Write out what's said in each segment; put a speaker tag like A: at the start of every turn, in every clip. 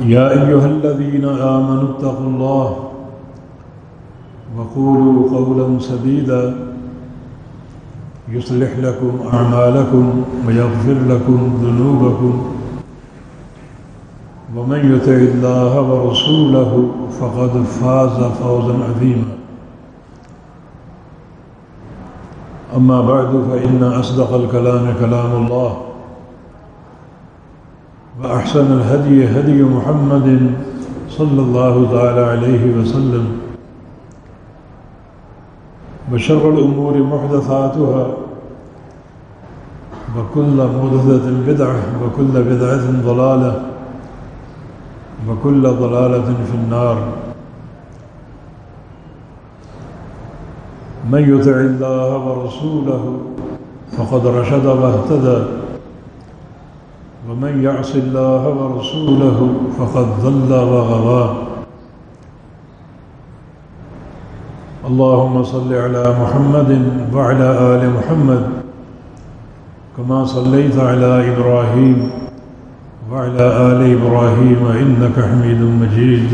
A: يا أيها الذين آمنوا اتقوا الله وقولوا قولا سديدا يصلح لكم أعمالكم ويغفر لكم ذنوبكم ومن يطع الله ورسوله فقد فاز فوزا عظيما أما بعد فإن أصدق الكلام كلام الله وأحسن الهدي هدي محمد صلى الله تعالى عليه وسلم. وشر الأمور محدثاتها وكل محدثة بدعة وكل بدعة ضلالة وكل ضلالة في النار. من يطع الله ورسوله فقد رشد واهتدى. ومن يعص الله ورسوله فقد ضل وغوى. اللهم صل على محمد وعلى آل محمد كما صليت على إبراهيم وعلى آل إبراهيم إنك حميد مجيد.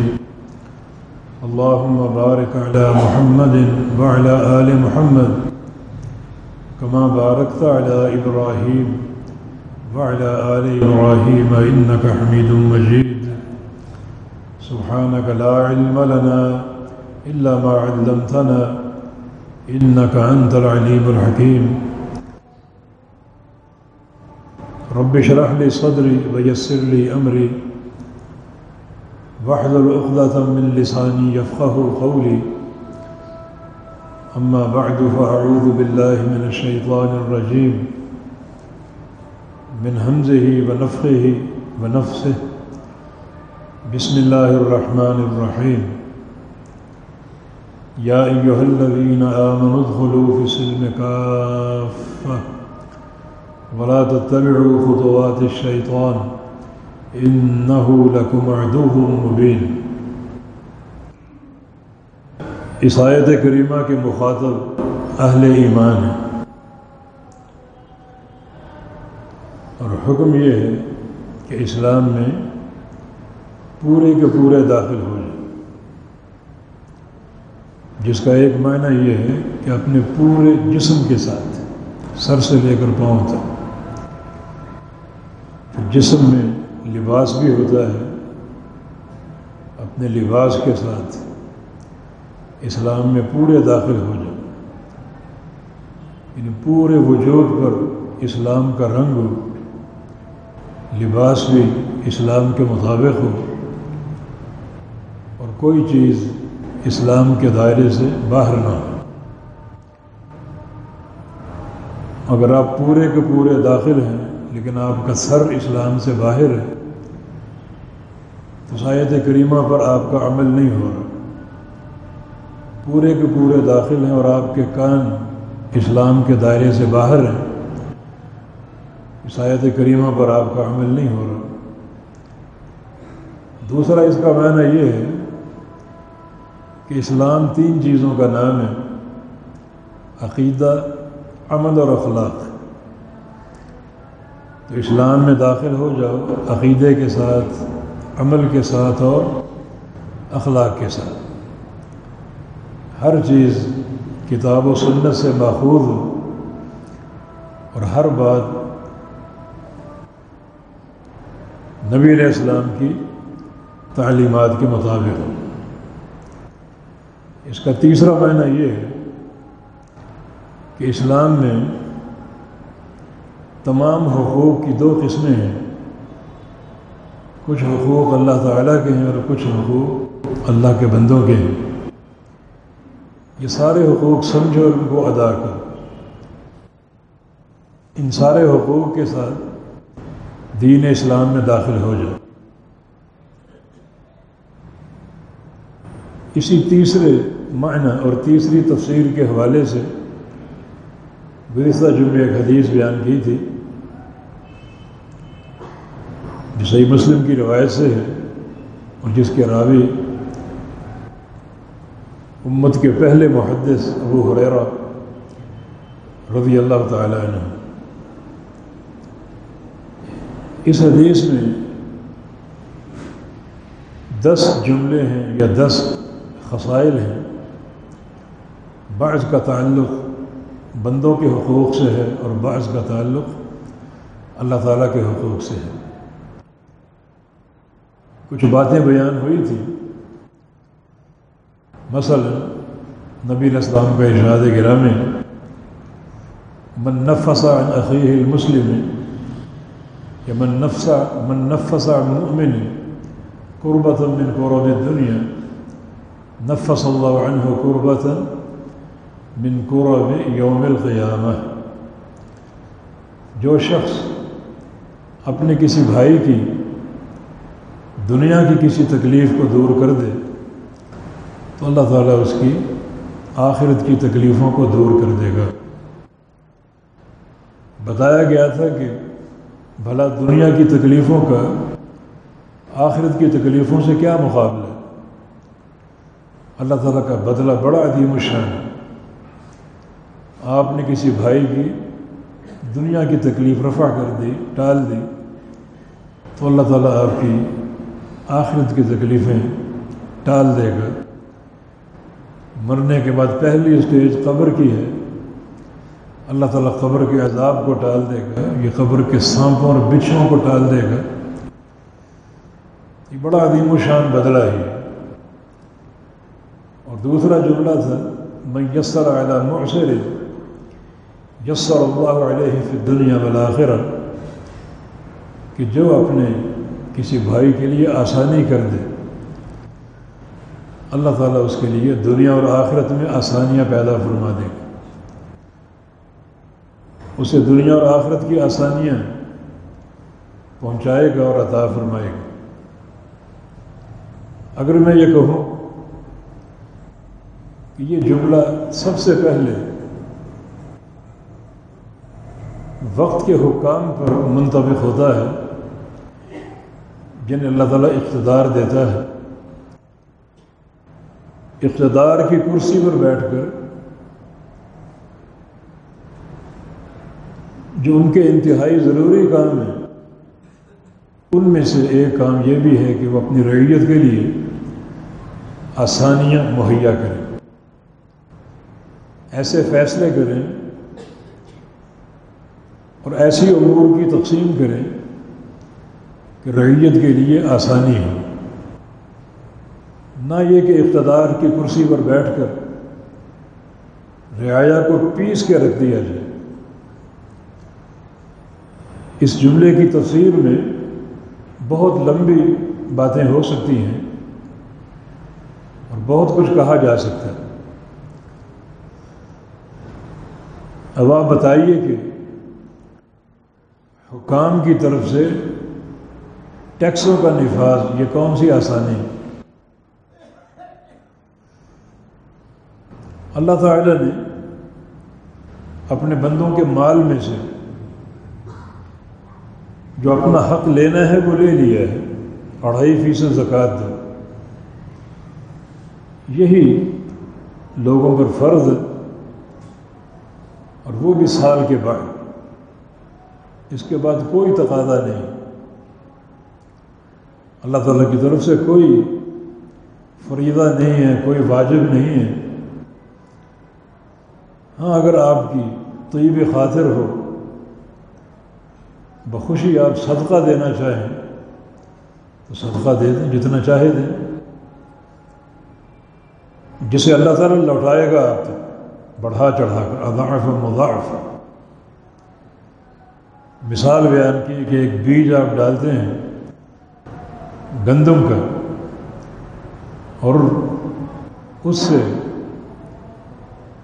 A: اللهم بارك على محمد وعلى آل محمد كما باركت على إبراهيم وعلى آل إبراهيم إنك حميد مجيد. سبحانك لا علم لنا إلا ما علمتنا إنك أنت العليم الحكيم. رب اشرح لي صدري ويسر لي أمري. واحلل عقدة من لساني يفقه قولي. أما بعد فأعوذ بالله من الشيطان الرجيم. من همزه ونفخه ونفسه. بسم الله الرحمن الرحيم. يا أيها الذين آمنوا ادخلوا في السلم كافة. ولا تتبعوا خطوات الشيطان. إنه لكم عدو مبين. اس آیت کریمہ کے مخاطب اہل ایمان ہیں۔ حکم یہ ہے کہ اسلام میں پورے کے پورے داخل ہو جائیں۔ جس کا ایک معنی یہ ہے کہ اپنے پورے جسم کے ساتھ سر سے لے کر پاؤں تک۔ جسم میں لباس بھی ہوتا ہے۔ اپنے لباس کے ساتھ اسلام میں پورے داخل ہو جائیں۔ یعنی پورے وجود پر اسلام کا رنگ ہو۔ لباس بھی اسلام کے مطابق ہو اور کوئی چیز اسلام کے دائرے سے باہر نہ ہو۔ اگر آپ پورے کے پورے داخل ہیں، لیکن آپ کا سر اسلام سے باہر ہے، تو سایت کریمہ پر آپ کا عمل نہیں ہو رہا۔ پورے کے پورے داخل ہیں اور آپ کے کان اسلام کے دائرے سے باہر ہیں۔ عیسایت کریمہ پر آپ کا عمل نہیں ہو رہا۔ دوسرا اس کا معنی یہ ہے کہ اسلام تین چیزوں کا نام ہے، عقیدہ، عمل اور اخلاق۔ تو اسلام میں داخل ہو جاؤ عقیدے کے ساتھ، عمل کے ساتھ اور اخلاق کے ساتھ۔ ہر چیز کتاب و سنت سے ماخوذ ہو اور ہر بات نبی علیہ السلام کی تعلیمات کے مطابق ہو۔ اس کا تیسرا معنی یہ ہے کہ اسلام میں تمام حقوق کی دو قسمیں ہیں۔ کچھ حقوق اللہ تعالیٰ کے ہیں اور کچھ حقوق اللہ کے بندوں کے ہیں۔ یہ سارے حقوق سمجھو اور ان کو ادا کرو۔ ان سارے حقوق کے ساتھ دین اسلام میں داخل ہو جاؤ اسی تیسرے معنی اور تیسری تفسیر کے حوالے سے گزشتہ جمعے ایک حدیث بیان کی تھی۔ جو صحیح مسلم کی روایت سے ہے اور جس کے راوی امت کے پہلے محدث ابو حریرہ رضی اللہ تعالیٰ عنہ۔ اس حدیث میں دس جملے ہیں یا دس خسائل ہیں۔ بعض کا تعلق بندوں کے حقوق سے ہے اور بعض کا تعلق اللہ تعالیٰ کے حقوق سے ہے۔ کچھ باتیں بیان ہوئی تھیں۔ مثلا نبی الاسلام کا ارشاد گرامی، من نفس عن اخیہ المسلم یا من نفس من نفس عن مؤمن قربۃ من قرب الدنیا نفس اللہ عنہ قربۃ من قرب یوم القیامہ جو شخص اپنے کسی بھائی کی دنیا کی کسی تکلیف کو دور کر دے، تو اللہ تعالیٰ اس کی آخرت کی تکلیفوں کو دور کر دے گا۔ بتایا گیا تھا کہ بھلا دنیا کی تکلیفوں کا آخرت کی تکلیفوں سے کیا مقابلہ اللہ تعالیٰ کا بدلہ بڑا عدیم الشان ہے۔ آپ نے کسی بھائی کی دنیا کی تکلیف رفع کر دی، ٹال دی، تو اللہ تعالیٰ آپ کی آخرت کی تکلیفیں ٹال دے گا۔ مرنے کے بعد پہلی اسٹیج قبر کی ہے۔ اللہ تعالیٰ قبر کے عذاب کو ٹال دے گا، یہ قبر کے سانپوں اور بچھوں کو ٹال دے گا۔ یہ بڑا عظیم و شان بدلا ہی اور دوسرا جملہ تھا میں یسر اعلیٰ معصر یسر اللہ علیہ فی دنیا بالآخرہ کہ جو اپنے کسی بھائی کے لیے آسانی کر دے۔ اللہ تعالیٰ اس کے لیے دنیا اور آخرت میں آسانیاں پیدا فرما دے۔ گا اسے دنیا اور آخرت کی آسانیاں پہنچائے گا اور عطا فرمائے گا۔ اگر میں یہ کہوں کہ یہ جملہ سب سے پہلے وقت کے حکام پر منطبق ہوتا ہے، جنہیں اللہ تعالیٰ اقتدار دیتا ہے۔ اقتدار کی کرسی پر بیٹھ کر جو ان کے انتہائی ضروری کام ہیں، ان میں سے ایک کام یہ بھی ہے کہ وہ اپنی ریت کے لیے آسانیاں مہیا کریں۔ ایسے فیصلے کریں اور ایسی امور کی تقسیم کریں کہ ریت کے لیے آسانی ہو۔ نہ یہ کہ اقتدار کی کرسی پر بیٹھ کر رعایا کو پیس کے رکھ دیا جائے۔ اس جملے کی تفسیر میں بہت لمبی باتیں ہو سکتی ہیں اور بہت کچھ کہا جا سکتا ہے۔ اب آپ بتائیے کہ حکام کی طرف سے ٹیکسوں کا نفاذ یہ کون سی آسانی ہے؟ اللہ تعالیٰ نے اپنے بندوں کے مال میں سے جو اپنا حق لینا ہے وہ لے لیا ہے۔ اڑھائی فیصد زکوٰۃ دو یہی لوگوں پر فرض ہے اور وہ بھی سال کے بعد۔ اس کے بعد کوئی تقاضا نہیں۔ اللہ تعالیٰ کی طرف سے کوئی فریضہ نہیں ہے، کوئی واجب نہیں ہے۔ ہاں اگر آپ کی طیب خاطر ہو بخوشی آپ صدقہ دینا چاہیں تو صدقہ دے دیں، جتنا چاہے دیں۔ جسے اللہ تعالیٰ لوٹائے گا آپ بڑھا چڑھا کر اضاف مضاعف۔ مثال بیان کی کہ ایک بیج آپ ڈالتے ہیں، گندم کا، اور اس سے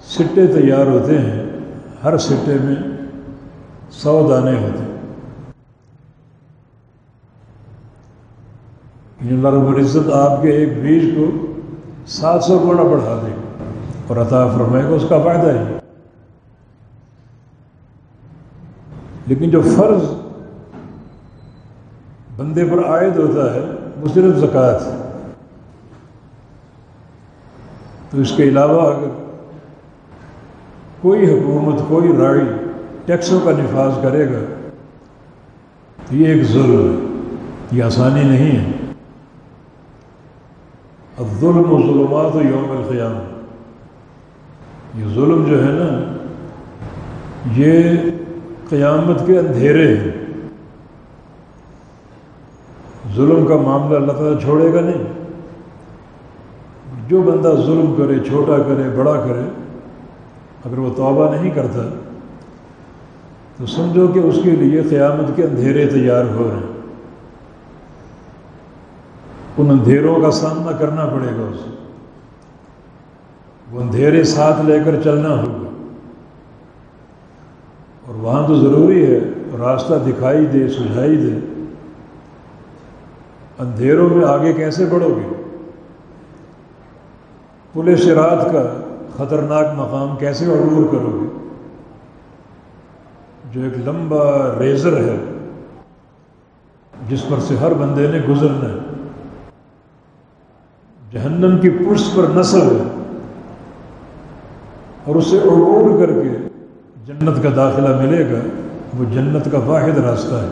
A: سٹے تیار ہوتے ہیں۔ ہر سٹے میں سو دانے ہوتے ہیں۔ اللہ رب العزت آپ کے ایک بیج کو سات سو گنا بڑھا دے گا اور عطا فرمائے گا، اس کا فائدہ ہی۔ لیکن جو فرض بندے پر عائد ہوتا ہے، وہ صرف زکوٰۃ تو اس کے علاوہ اگر کوئی حکومت، کوئی راڑی ٹیکسوں کا نفاذ کرے گا، تو یہ ایک ظلم ہے، یہ آسانی نہیں ہے۔ ظلم و ظلمات و یوم القیام یہ ظلم جو ہے نا، یہ قیامت کے اندھیرے ہیں۔ ظلم کا معاملہ اللہ تعالیٰ چھوڑے گا نہیں۔ جو بندہ ظلم کرے، چھوٹا کرے، بڑا کرے، اگر وہ توبہ نہیں کرتا، تو سمجھو کہ اس کے لیے قیامت کے اندھیرے تیار ہو رہے ہیں۔ ان اندھیروں کا سامنا کرنا پڑے گا اسے۔ وہ اندھیرے ساتھ لے کر چلنا ہوگا۔ اور وہاں تو ضروری ہے، راستہ دکھائی دے، سجھائی دے۔ اندھیروں میں آگے کیسے بڑھو گے؟ پولیس رات کا خطرناک مقام کیسے عبور کرو گے؟ جو ایک لمبا ریزر ہے، جس پر سے ہر بندے نے گزرنا ہے۔ جہنم کی پشت پر نسل ہے اور اسے عبور کر کے جنت کا داخلہ ملے گا، وہ جنت کا واحد راستہ ہے۔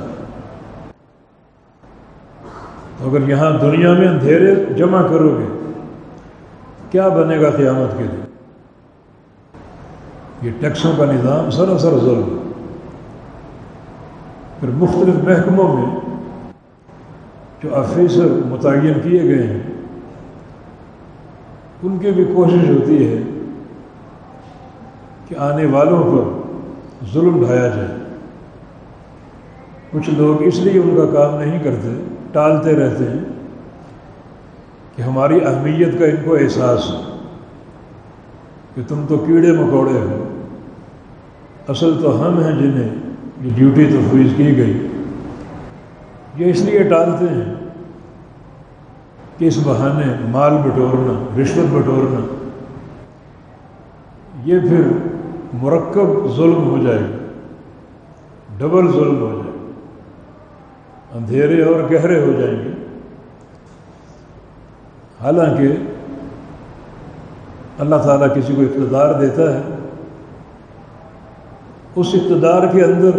A: تو اگر یہاں دنیا میں اندھیرے جمع کرو گے، کیا بنے گا قیامت کے لیے یہ ٹیکسوں کا نظام سراسر ظلم پھر مختلف محکموں میں جو آفیسر متعین کیے گئے ہیں ان کی بھی کوشش ہوتی ہے کہ آنے والوں پر ظلم ڈھایا جائے۔ کچھ لوگ اس لیے ان کا کام نہیں کرتے، ٹالتے رہتے ہیں کہ ہماری اہمیت کا ان کو احساس ہو کہ تم تو کیڑے مکوڑے ہو۔ اصل تو ہم ہیں جنہیں یہ ڈیوٹی تفویض کی گئی۔ یہ اس لیے ٹالتے ہیں کہ اس بہانے مال بٹورنا، رشوت بٹورنا، یہ پھر مرکب ظلم ہو جائے گا، ڈبل ظلم ہو جائے گا، اندھیرے اور گہرے ہو جائیں گے۔ حالانکہ اللہ تعالیٰ کسی کو اقتدار دیتا ہے، اس اقتدار کے اندر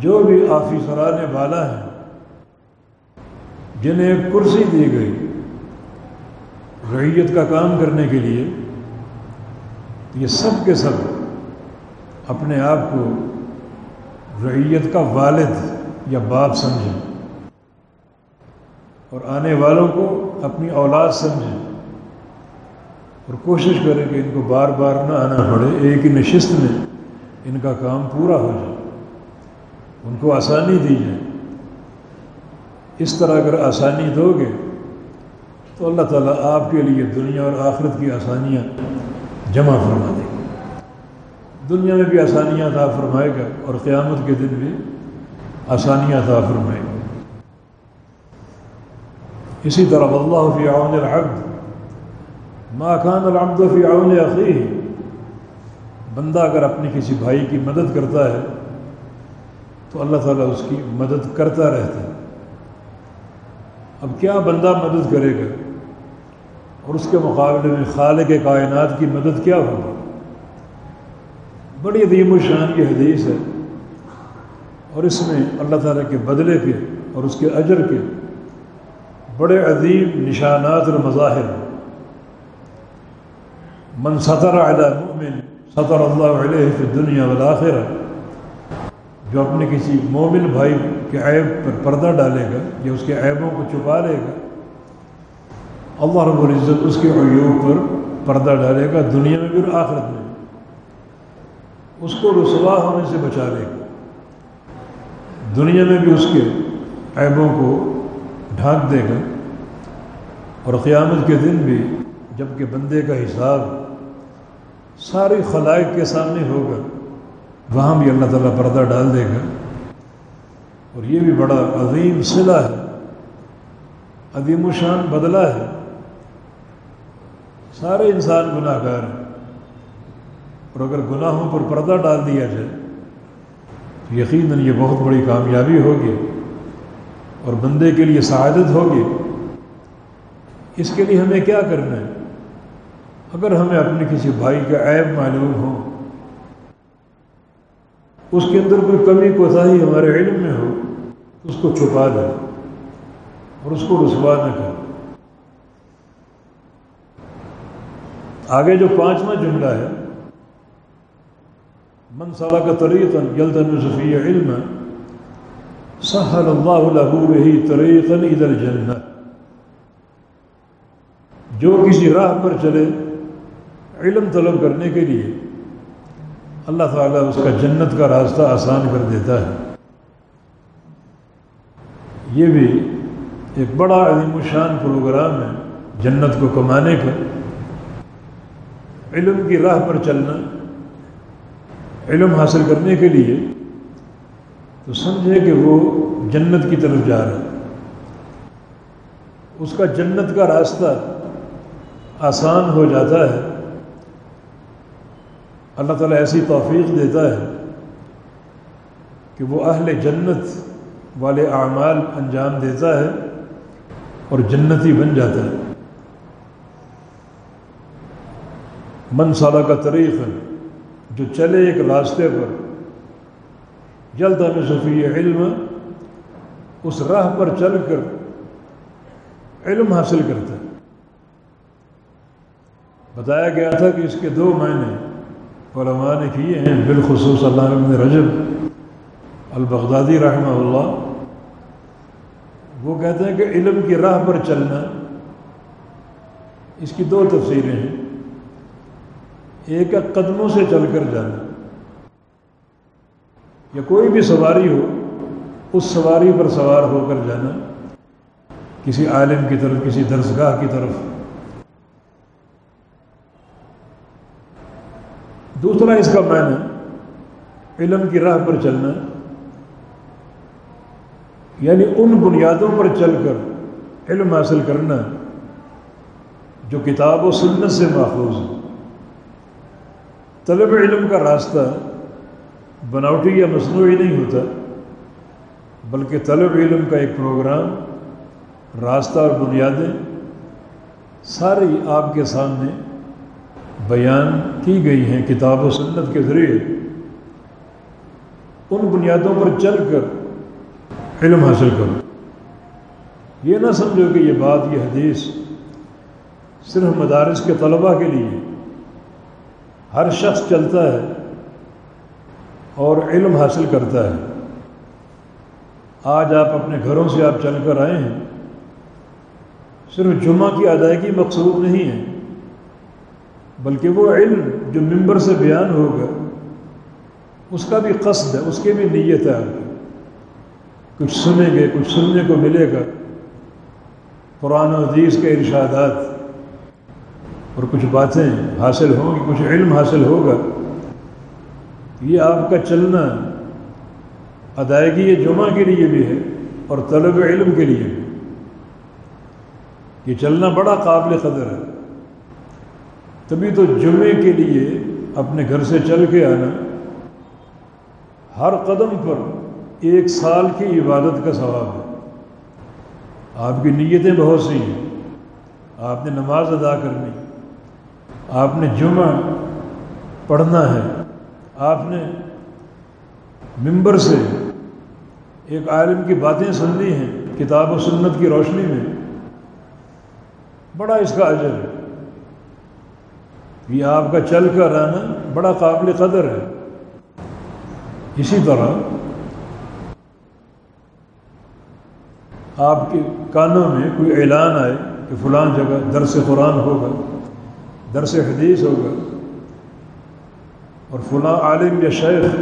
A: جو بھی آفیسران والا ہیں جنہیں کرسی دی گئی ریت کا کام کرنے کے لیے، یہ سب کے سب اپنے آپ کو ریت کا والد یا باپ سمجھیں اور آنے والوں کو اپنی اولاد سمجھیں اور کوشش کریں کہ ان کو بار بار نہ آنا پڑے، ایک ہی نشست میں ان کا کام پورا ہو جائے، ان کو آسانی دی جائے۔ اس طرح اگر آسانی دو گے، تو اللہ تعالیٰ آپ کے لیے دنیا اور آخرت کی آسانیاں جمع فرما دے گا۔ دنیا میں بھی آسانیاں عطا فرمائے گا اور قیامت کے دن بھی آسانیاں عطا فرمائے گا۔ اسی طرح اللہ فی عون العبد، ما کان العبد فی عون عقی بندہ اگر اپنی کسی بھائی کی مدد کرتا ہے، تو اللہ تعالیٰ اس کی مدد کرتا رہتا ہے۔ اب کیا بندہ مدد کرے گا؟ اور اس کے مقابلے میں خالق کائنات کی مدد کیا ہوگی؟ بڑی عظیم و شان یہ حدیث ہے۔ اور اس میں اللہ تعالیٰ کے بدلے کے اور اس کے اجر کے بڑے عظیم نشانات اور مظاہر من سطر علی مؤمن، سطر اللہ علیہ فی دنیا والآخرہ، جو اپنے کسی مومن بھائی کے عیب پر پردہ ڈالے گا، یا اس کے عیبوں کو چھپا لے گا۔ اللہ رب العزت اس کے عیوب پر پردہ ڈالے گا، دنیا میں بھی اور آخرت میں اس کو رسوا ہونے سے بچا لے گا۔ دنیا میں بھی اس کے عیبوں کو ڈھانک دے گا۔ اور قیامت کے دن بھی جبکہ بندے کا حساب ساری خلائق کے سامنے ہوگا، وہاں بھی اللہ تعالیٰ پردہ ڈال دے گا۔ اور یہ بھی بڑا عظیم صلہ ہے، عظیم و شان بدلہ ہے۔ سارے انسان گناہ گار ہیں۔ اور اگر گناہوں پر پردہ ڈال دیا جائے، تو یقیناً یہ بہت بڑی کامیابی ہوگی اور بندے کے لیے سعادت ہوگی۔ اس کے لیے ہمیں کیا کرنا ہے؟ اگر ہمیں اپنے کسی بھائی کا عیب معلوم ہو اس کے اندر کوئی کمی کوتاہی ہمارے علم میں ہو، اس کو چھپا دیں اور اس کو رسوا نہ کریں آگے جو پانچواں جملہ ہے، من کا طریقاً یلدن صفی علم، سہل اللہ له به طریقاً ادھر جنت جو کسی راہ پر چلے، علم طلب کرنے کے لیے اللہ تعالیٰ اس کا جنت کا راستہ آسان کر دیتا ہے۔ یہ بھی ایک بڑا عظیم الشان پروگرام ہے جنت کو کمانے کا۔ علم کی راہ پر چلنا، علم حاصل کرنے کے لیے تو سمجھے کہ وہ جنت کی طرف جا رہا ہے۔ اس کا جنت کا راستہ آسان ہو جاتا ہے۔ اللہ تعالیٰ ایسی توفیق دیتا ہے کہ وہ اہل جنت والے اعمال انجام دیتا ہے اور جنتی بن جاتا ہے۔ من سالہ کا طریق ہے جو چلے ایک راستے پر، جلد ہمیں صفی علم، اس راہ پر چل کر علم حاصل کرتا ہے۔ بتایا گیا تھا کہ اس کے دو معنی علماء نے کیے ہیں، بالخصوص اللہ ابن رجب البغدادی رحمہ اللہ، وہ کہتے ہیں کہ علم کی راہ پر چلنا اس کی دو تفسیریں ہیں۔ ایک قدموں سے چل کر جانا۔ یا کوئی بھی سواری ہو، اس سواری پر سوار ہو کر جانا۔ کسی عالم کی طرف، کسی درسگاہ کی طرف۔ دوسرا اس کا معنی علم کی راہ پر چلنا یعنی ان بنیادوں پر چل کر علم حاصل کرنا جو کتاب و سنت سے محفوظ ہے۔ طلب علم کا راستہ بناوٹی یا مصنوعی نہیں ہوتا، بلکہ طلب علم کا ایک پروگرام، راستہ اور بنیادیں ساری آپ کے سامنے بیان کی گئی ہیں کتاب و سنت کے ذریعے، ان بنیادوں پر چل کر علم حاصل کرو۔ یہ نہ سمجھو کہ یہ بات، یہ حدیث صرف مدارس کے طلباء کے لیے ہر شخص چلتا ہے اور علم حاصل کرتا ہے۔ آج آپ اپنے گھروں سے آپ چل کر آئے ہیں، صرف جمعہ کی ادائیگی مقصود نہیں ہے۔ بلکہ وہ علم جو ممبر سے بیان ہوگا، اس کا بھی قصد ہے، اس کی بھی نیت ہے۔ آپ کچھ سنیں گے، کچھ سننے کو ملے گا۔ قرآن و حدیث کے ارشادات۔ اور کچھ باتیں حاصل ہوں گی، کچھ علم حاصل ہوگا۔ یہ آپ کا چلنا ادائیگی جمعہ کے لیے بھی ہے اور طلب علم کے لیے بھی۔ یہ چلنا بڑا قابل قدر ہے۔ تبھی تو جمعے کے لیے اپنے گھر سے چل کے آنا۔ ہر قدم پر ایک سال کی عبادت کا ثواب ہے۔ آپ کی نیتیں بہت سی ہیں۔ آپ نے نماز ادا کرنی۔ آپ نے جمعہ پڑھنا ہے۔ آپ نے ممبر سے ایک عالم کی باتیں سننی ہیں، کتاب و سنت کی روشنی میں۔ بڑا اس کا اجر ہے۔ یہ آپ کا چل کر آنا بڑا قابل قدر ہے۔ اسی طرح آپ کے کانوں میں کوئی اعلان آئے کہ فلان جگہ درس قرآن ہوگا، درس حدیث ہوگا اور فلاں عالم یا شیخ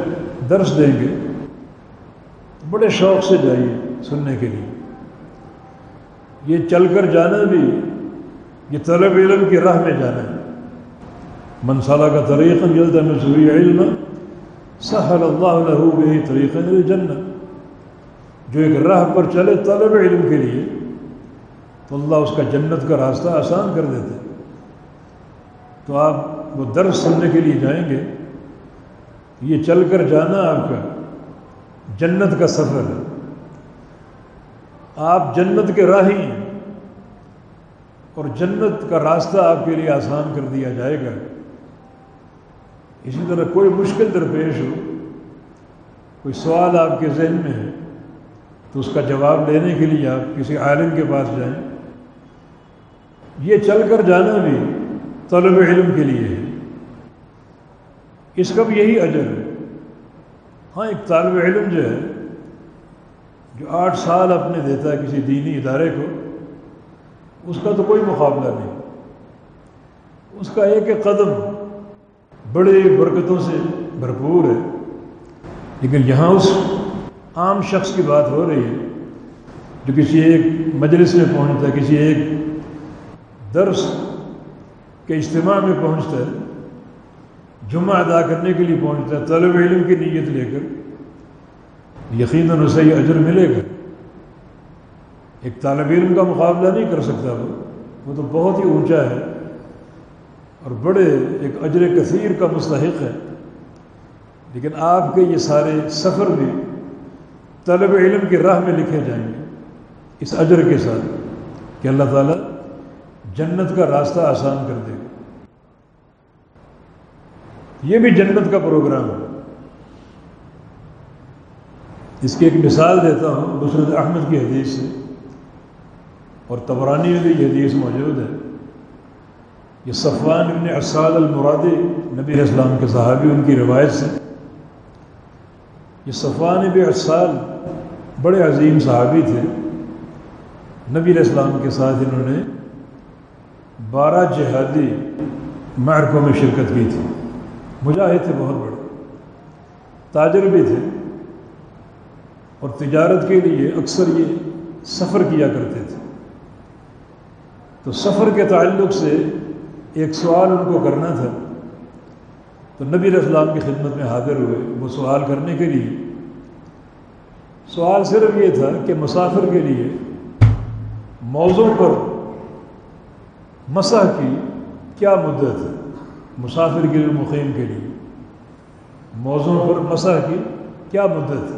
A: درس دیں گے، تو بڑے شوق سے جائیے سننے کے لیے۔ یہ چل کر جانا بھی، یہ طلب علم کی راہ میں جانا ہے۔ منصالہ کا طریقہ جلد میں ضروری علم سہل اللہ لہو بھی طریقہ جنت جو ایک راہ پر چلے طلب علم کے لیے، تو اللہ اس کا جنت کا راستہ آسان کر دیتے تو آپ وہ درس سننے کے لیے جائیں گے، یہ چل کر جانا آپ کا جنت کا سفر ہے۔ آپ جنت کے راہی ہیں اور جنت کا راستہ آپ کے لیے آسان کر دیا جائے گا۔ اسی طرح کوئی مشکل درپیش ہو، کوئی سوال آپ کے ذہن میں ہے، تو اس کا جواب لینے کے لیے آپ کسی عالم کے پاس جائیں۔ یہ چل کر جانا بھی طلب علم کے لیے ہے۔ اس کا بھی یہی اجر ہے۔ ہاں ایک طالب علم جو ہے، جو آٹھ سال اپنے دیتا ہے کسی دینی ادارے کو، اس کا تو کوئی مقابلہ نہیں۔ اس کا ایک ایک قدم بڑے برکتوں سے بھرپور ہے۔ لیکن یہاں اس عام شخص کی بات ہو رہی ہے جو کسی ایک مجلس میں پہنچتا ہے، کسی ایک درس کے اجتماع میں پہنچتا ہے، جمعہ ادا کرنے کے لیے پہنچتا ہے، طلب علم کی نیت لے کر، یقیناً اسے یہ اجر ملے گا۔ ایک طالب علم کا مقابلہ نہیں کر سکتا وہ وہ تو بہت ہی اونچا ہے۔ اور بڑے ایک اجر کثیر کا مستحق ہے۔ لیکن آپ کے یہ سارے سفر بھی طلب علم کی راہ میں لکھے جائیں گے اس اجر کے ساتھ کہ اللہ تعالیٰ جنت کا راستہ آسان کر دے۔ گا یہ بھی جنت کا پروگرام ہے۔ اس کی ایک مثال دیتا ہوں نصرت احمد کی حدیث سے، اور تبرانی میں بھی یہ حدیث موجود ہے۔ یہ صفوان ابن اسعد المرادی، نبی اسلام کے صحابی، ان کی روایت سے۔ یہ صفوان ابن اسعد بڑے عظیم صحابی تھے۔ نبی اسلام کے ساتھ انہوں نے بارہ جہادی معرکوں میں شرکت کی تھی۔ مجاہد تھے بہت بڑے۔ تاجر بھی تھے۔ اور تجارت کے لیے اکثر یہ سفر کیا کرتے تھے۔ تو سفر کے تعلق سے ایک سوال ان کو کرنا تھا۔ تو نبی اسلام کی خدمت میں حاضر ہوئے وہ سوال کرنے کے لیے۔ سوال صرف یہ تھا کہ مسافر کے لیے موضوع پر مسح کی کیا مدت ہے؟ مسافر کے لیے، مقیم کے لیے۔ موضوع پر مسح کی کیا مدت ہے؟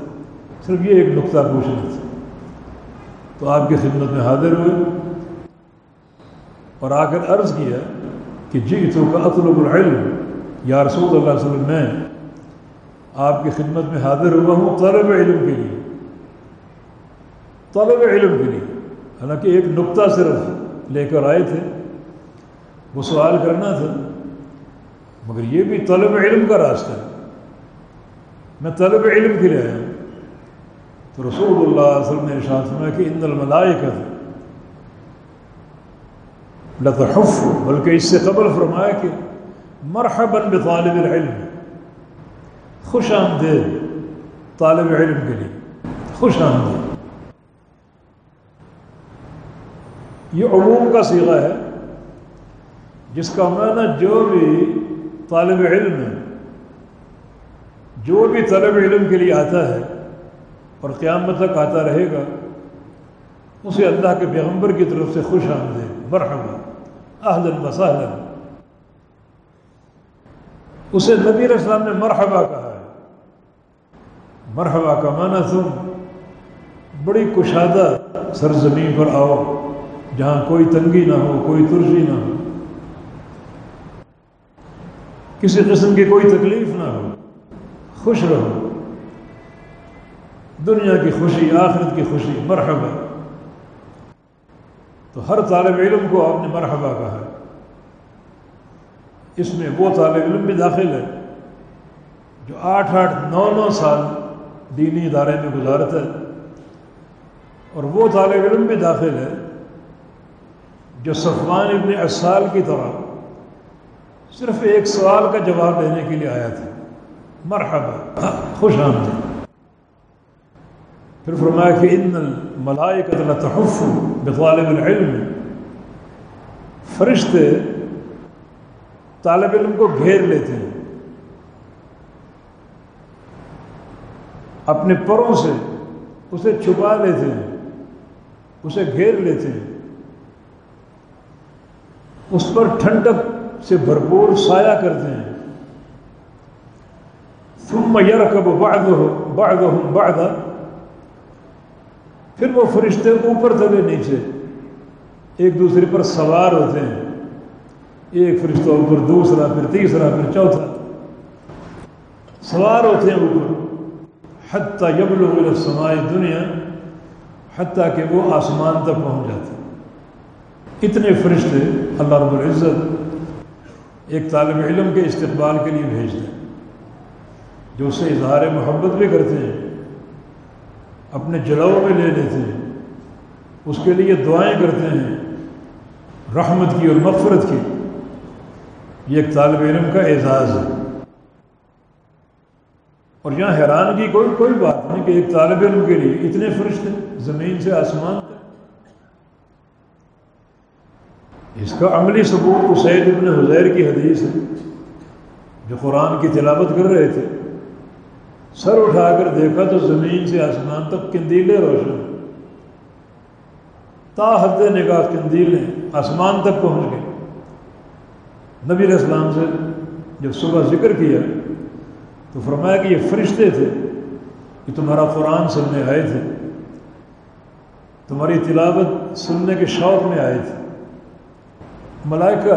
A: صرف یہ ایک نقطہ پوچھنا تھا۔ تو آپ کی خدمت میں حاضر ہوئے اور آ کر عرض کیا کہ جی تو کا اطلب العلم، یا رسول اللہ علیہ وسلم، میں آپ کی خدمت میں حاضر ہوا ہوں طلب علم کے لیے۔ طلب علم کے لیے۔ حالانکہ ایک نقطہ صرف لے کر آئے تھے۔ وہ سوال کرنا تھا، مگر یہ بھی طلب علم کا راستہ ہے۔ میں طلب علم کے لیے آیا ہوں۔ تو رسول اللہ علیہ وسلم نے ارشاد فرمایا کہ ان الملائکہ لتحف بلکہ اس سے قبل فرمایا کہ مرحبا بطالب العلم، خوش آمدید طالب علم کے لیے، خوش آمدید۔ یہ عموم کا سیغہ ہے، جس کا معنی جو بھی طالب علم ہے جو بھی طالب علم کے لیے آتا ہے اور قیامت تک آتا رہے گا، اسے اللہ کے پیغمبر کی طرف سے خوش آمدید، مرحبا۔ اہل وسہلا اسے نبی علیہ السلام نے مرحبا کہا ہے. مرحبا کا معنی تم بڑی کشادہ سرزمین پر آؤ جہاں کوئی تنگی نہ ہو، کوئی ترجی نہ ہو. کسی قسم کی کوئی تکلیف نہ ہو، خوش رہو. دنیا کی خوشی، آخرت کی خوشی مرحبا. تو ہر طالب علم کو آپ نے مرحبا کہا اس میں وہ طالب علم بھی داخل ہے جو آٹھ آٹھ نو نو سال دینی ادارے میں گزارتا ہے۔ اور وہ طالب علم بھی داخل ہے جو صفوان ابن اسال کی طرح صرف ایک سوال کا جواب دینے کے لیے آیا تھا۔ مرحبا، خوش آمدید۔ پھر فرمایا کہ ان الملائکت لتحف بطالب العلم۔ فرشتے طالب علم کو گھیر لیتے ہیں۔ اپنے پروں سے اسے چھپا لیتے ہیں، اسے گھیر لیتے ہیں۔ اس پر ٹھنڈک سے بھرپور سایہ کرتے ہیں۔ ثم يركب بعضهم بعضهم بعضا۔ پھر وہ فرشتے اوپر تلے نیچے؟ ایک دوسرے پر سوار ہوتے ہیں۔ ایک فرشتہ اوپر، دوسرا پھر تیسرا پھر چوتھا۔ سوار ہوتے ہیں اوپر۔ حتیٰ یبلغ السماء دنیا حتیٰ کہ وہ آسمان تک پہنچ جاتے۔ ہیں اتنے فرشتے اللہ رب العزت ایک طالب علم کے استقبال کے لیے بھیجتے ہیں، جو اسے اظہار محبت بھی کرتے ہیں۔ اپنے جلو میں لے لیتے ہیں۔ اس کے لیے دعائیں کرتے ہیں۔ رحمت کی اور مغفرت کی۔ یہ ایک طالب علم کا اعزاز ہے۔ اور یہاں حیرانگی کوئی کوئی بات نہیں کہ ایک طالب علم کے لیے اتنے فرشتے زمین سے آسمان اس کا عملی ثبوت اسید ابن حضیر کی حدیث ہے، جو قرآن کی تلاوت کر رہے تھے۔ سر اٹھا کر دیکھا تو زمین سے آسمان تک کندیلے روشن تا حد نگاہ کندیلیں آسمان تک پہنچ گئے نبی علیہ السلام سے جب صبح ذکر کیا تو فرمایا کہ یہ فرشتے تھے کہ تمہارا قرآن سننے آئے تھے۔ تمہاری تلاوت سننے کے شوق میں آئے تھے۔ ملائکہ،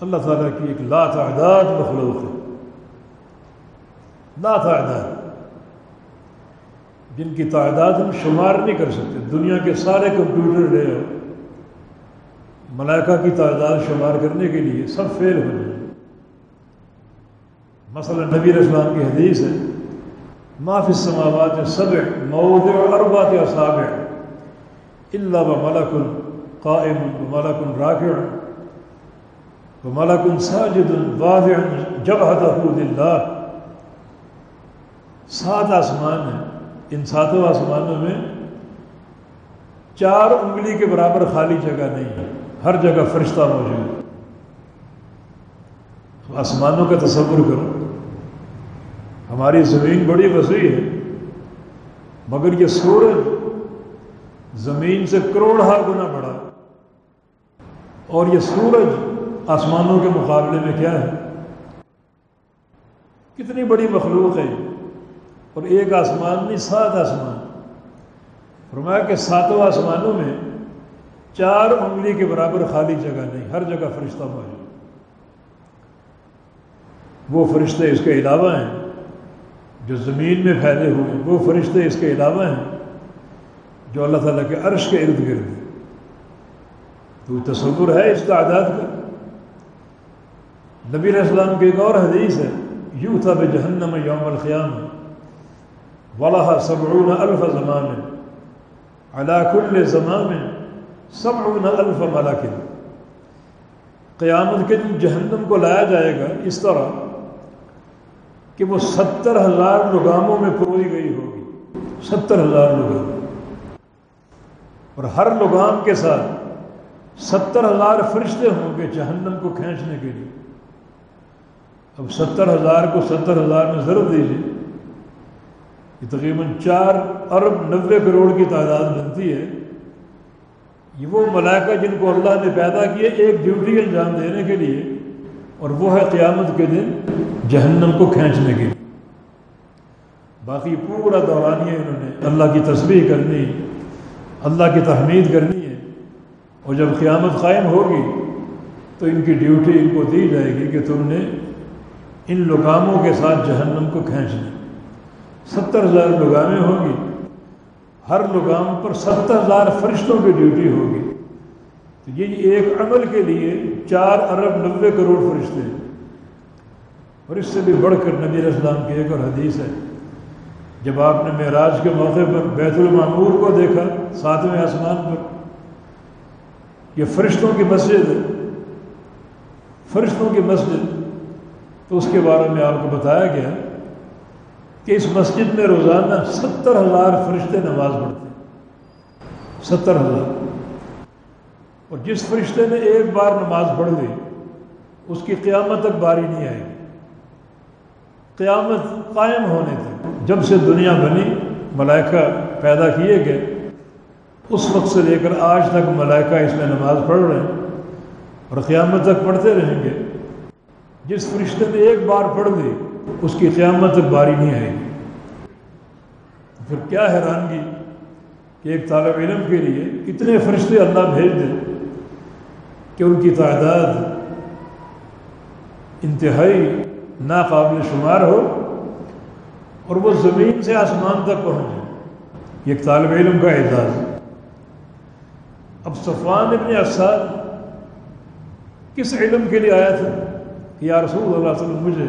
A: اللہ تعالیٰ کی ایک لا تعداد مخلوق ہے۔ لا تعداد جن کی تعداد ہم شمار نہیں کر سکتے، دنیا کے سارے کمپیوٹر لے ہو ملائکہ کی تعداد شمار کرنے کے لیے سب فیل ہو جائیں۔ مثلا نبی اسلام کی حدیث ہے معاف السماوات سبع موضع اربات اصابع الا وملک قائم وملک راکع وملک ساجد واضع جبهته لله۔ سات آسمان ہیں۔ ان ساتوں آسمانوں میں چار انگلی کے برابر خالی جگہ نہیں ہے۔ ہر جگہ فرشتہ موجود آسمانوں کا تصور کرو۔ ہماری زمین بڑی وسیع ہے، مگر یہ سورج زمین سے کروڑہ گنا بڑا اور یہ سورج آسمانوں کے مقابلے میں کیا ہے؟ کتنی بڑی مخلوق ہے اور ایک آسمان نہیں، سات آسمان۔ فرمایا کہ ساتوں آسمانوں میں چار انگلی کے برابر خالی جگہ نہیں، ہر جگہ فرشتہ موجود وہ فرشتے اس کے علاوہ ہیں جو زمین میں پھیلے ہوئے ہیں۔ وہ فرشتے اس کے علاوہ ہیں جو اللہ تعالیٰ کے عرش کے ارد گرد ہیں۔ تو تصور ہے اس تعداد کا۔ نبی علیہ السلام کی ایک اور حدیث ہے یوں تھا بے جہنم یوم القیام ولہ سبعون الف زمان علا کل زمان سبعون الف ملک قیامت کے دن جہنم کو لایا جائے گا اس طرح کہ وہ ستر ہزار لگاموں میں پروئی گئی ہوگی۔ ستر ہزار لگام اور ہر لگام کے ساتھ ستر ہزار فرشتے ہوں گے جہنم کو کھینچنے کے لیے۔ اب ستر ہزار کو ستر ہزار میں ضرور دیجیے یہ تقریباً چار ارب نوے کروڑ کی تعداد بنتی ہے۔ یہ وہ ملائکہ جن کو اللہ نے پیدا کیے ایک ڈیوٹی انجام دینے کے لیے، اور وہ ہے قیامت کے دن جہنم کو کھینچنے کے لیے۔ باقی پورا دورانیہ انہوں نے اللہ کی تصویر کرنی، اللہ کی تحمید کرنی ہے۔ اور جب قیامت قائم ہوگی تو ان کی ڈیوٹی ان کو دی جائے گی کہ تم نے ان لگاموں کے ساتھ جہنم کو کھینچ لیں ستر ہزار لگامیں ہوں گی ہر لگام پر ستر ہزار فرشتوں کی ڈیوٹی ہوگی تو یہ جی ایک عمل کے لیے چار ارب نوے کروڑ فرشتے ہیں۔ اور اس سے بھی بڑھ کر نبی اسلام کی ایک اور حدیث ہے۔ جب آپ نے معراج کے موقع پر بیت المعمور کو دیکھا، ساتویں آسمان پر، یہ فرشتوں کی مسجد ہے۔ فرشتوں کی مسجد، تو اس کے بارے میں آپ کو بتایا گیا کہ اس مسجد میں روزانہ ستر ہزار فرشتے نماز پڑھتے ہیں۔ ستر ہزار۔ اور جس فرشتے نے ایک بار نماز پڑھ لی، اس کی قیامت تک باری نہیں آئے گی۔ قیامت قائم ہونے تک۔ جب سے دنیا بنی، ملائکہ پیدا کیے گئے، اس وقت سے لے کر آج تک ملائکہ اس میں نماز پڑھ رہے ہیں اور قیامت تک پڑھتے رہیں گے۔ جس فرشتے نے ایک بار پڑھ لی اس کی قیامت تک باری نہیں آئے گی۔ پھر کیا حیرانگی کہ ایک طالب علم کے لیے اتنے فرشتے اللہ بھیج دیں کہ ان کی تعداد انتہائی ناقابل شمار ہو اور وہ زمین سے آسمان تک پہنچے یہ ایک طالب علم کا اعزاز۔ اب صفوان ابن اسد کس علم کے لیے آیا تھا کہ یا رسول اللہ علیہ وسلم مجھے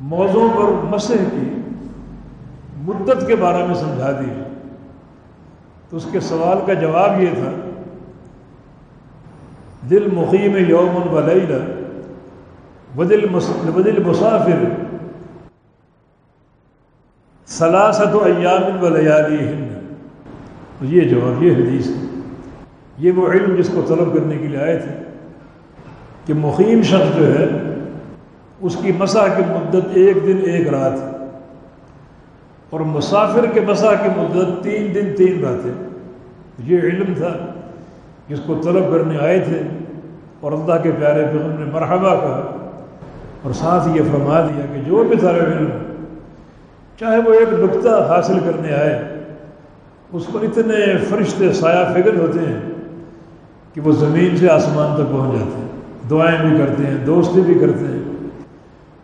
A: موضوع پر مسح کی مدت کے بارے میں سمجھا دی تو اس کے سوال کا جواب یہ تھا دل مقیم یوم ولیلہ ودل ودل مسافر سلاست و ایام و لیالی ہند یہ جواب، یہ حدیث ہے۔ یہ وہ علم جس کو طلب کرنے کے لیے آئے تھے کہ مقیم شخص جو ہے اس کی مسا کی مدت ایک دن ایک رات اور مسافر کے مسا کی مدت تین دن تین راتیں یہ علم تھا جس کو طلب کرنے آئے تھے اور اللہ کے پیارے پیغم نے مرحبا کہا اور ساتھ یہ فرما دیا کہ جو بھی طالب علم چاہے وہ ایک نقطہ حاصل کرنے آئے، اس پر اتنے فرشتے سایہ فکر ہوتے ہیں کہ وہ زمین سے آسمان تک پہنچ جاتے ہیں۔ دعائیں بھی کرتے ہیں، دوستی بھی کرتے ہیں۔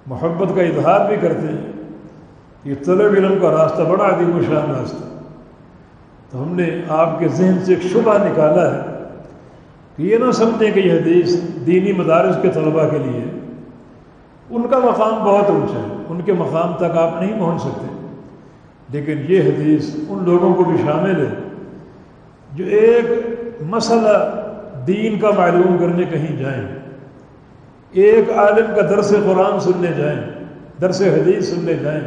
A: محبت کا اظہار بھی کرتے ہیں۔ یہ طلب علم کا راستہ بڑا عدیم و شان راستہ۔ تو ہم نے آپ کے ذہن سے ایک شبہ نکالا ہے کہ یہ نہ سمجھیں کہ یہ حدیث دینی مدارس کے طلباء کے لیے ان کا مقام بہت اونچا ہے۔ ان کے مقام تک آپ نہیں پہنچ سکتے۔ لیکن یہ حدیث ان لوگوں کو بھی شامل ہے جو ایک مسئلہ دین کا معلوم کرنے کہیں جائیں۔ ایک عالم کا درس قرآن سننے جائیں، درس حدیث سننے جائیں۔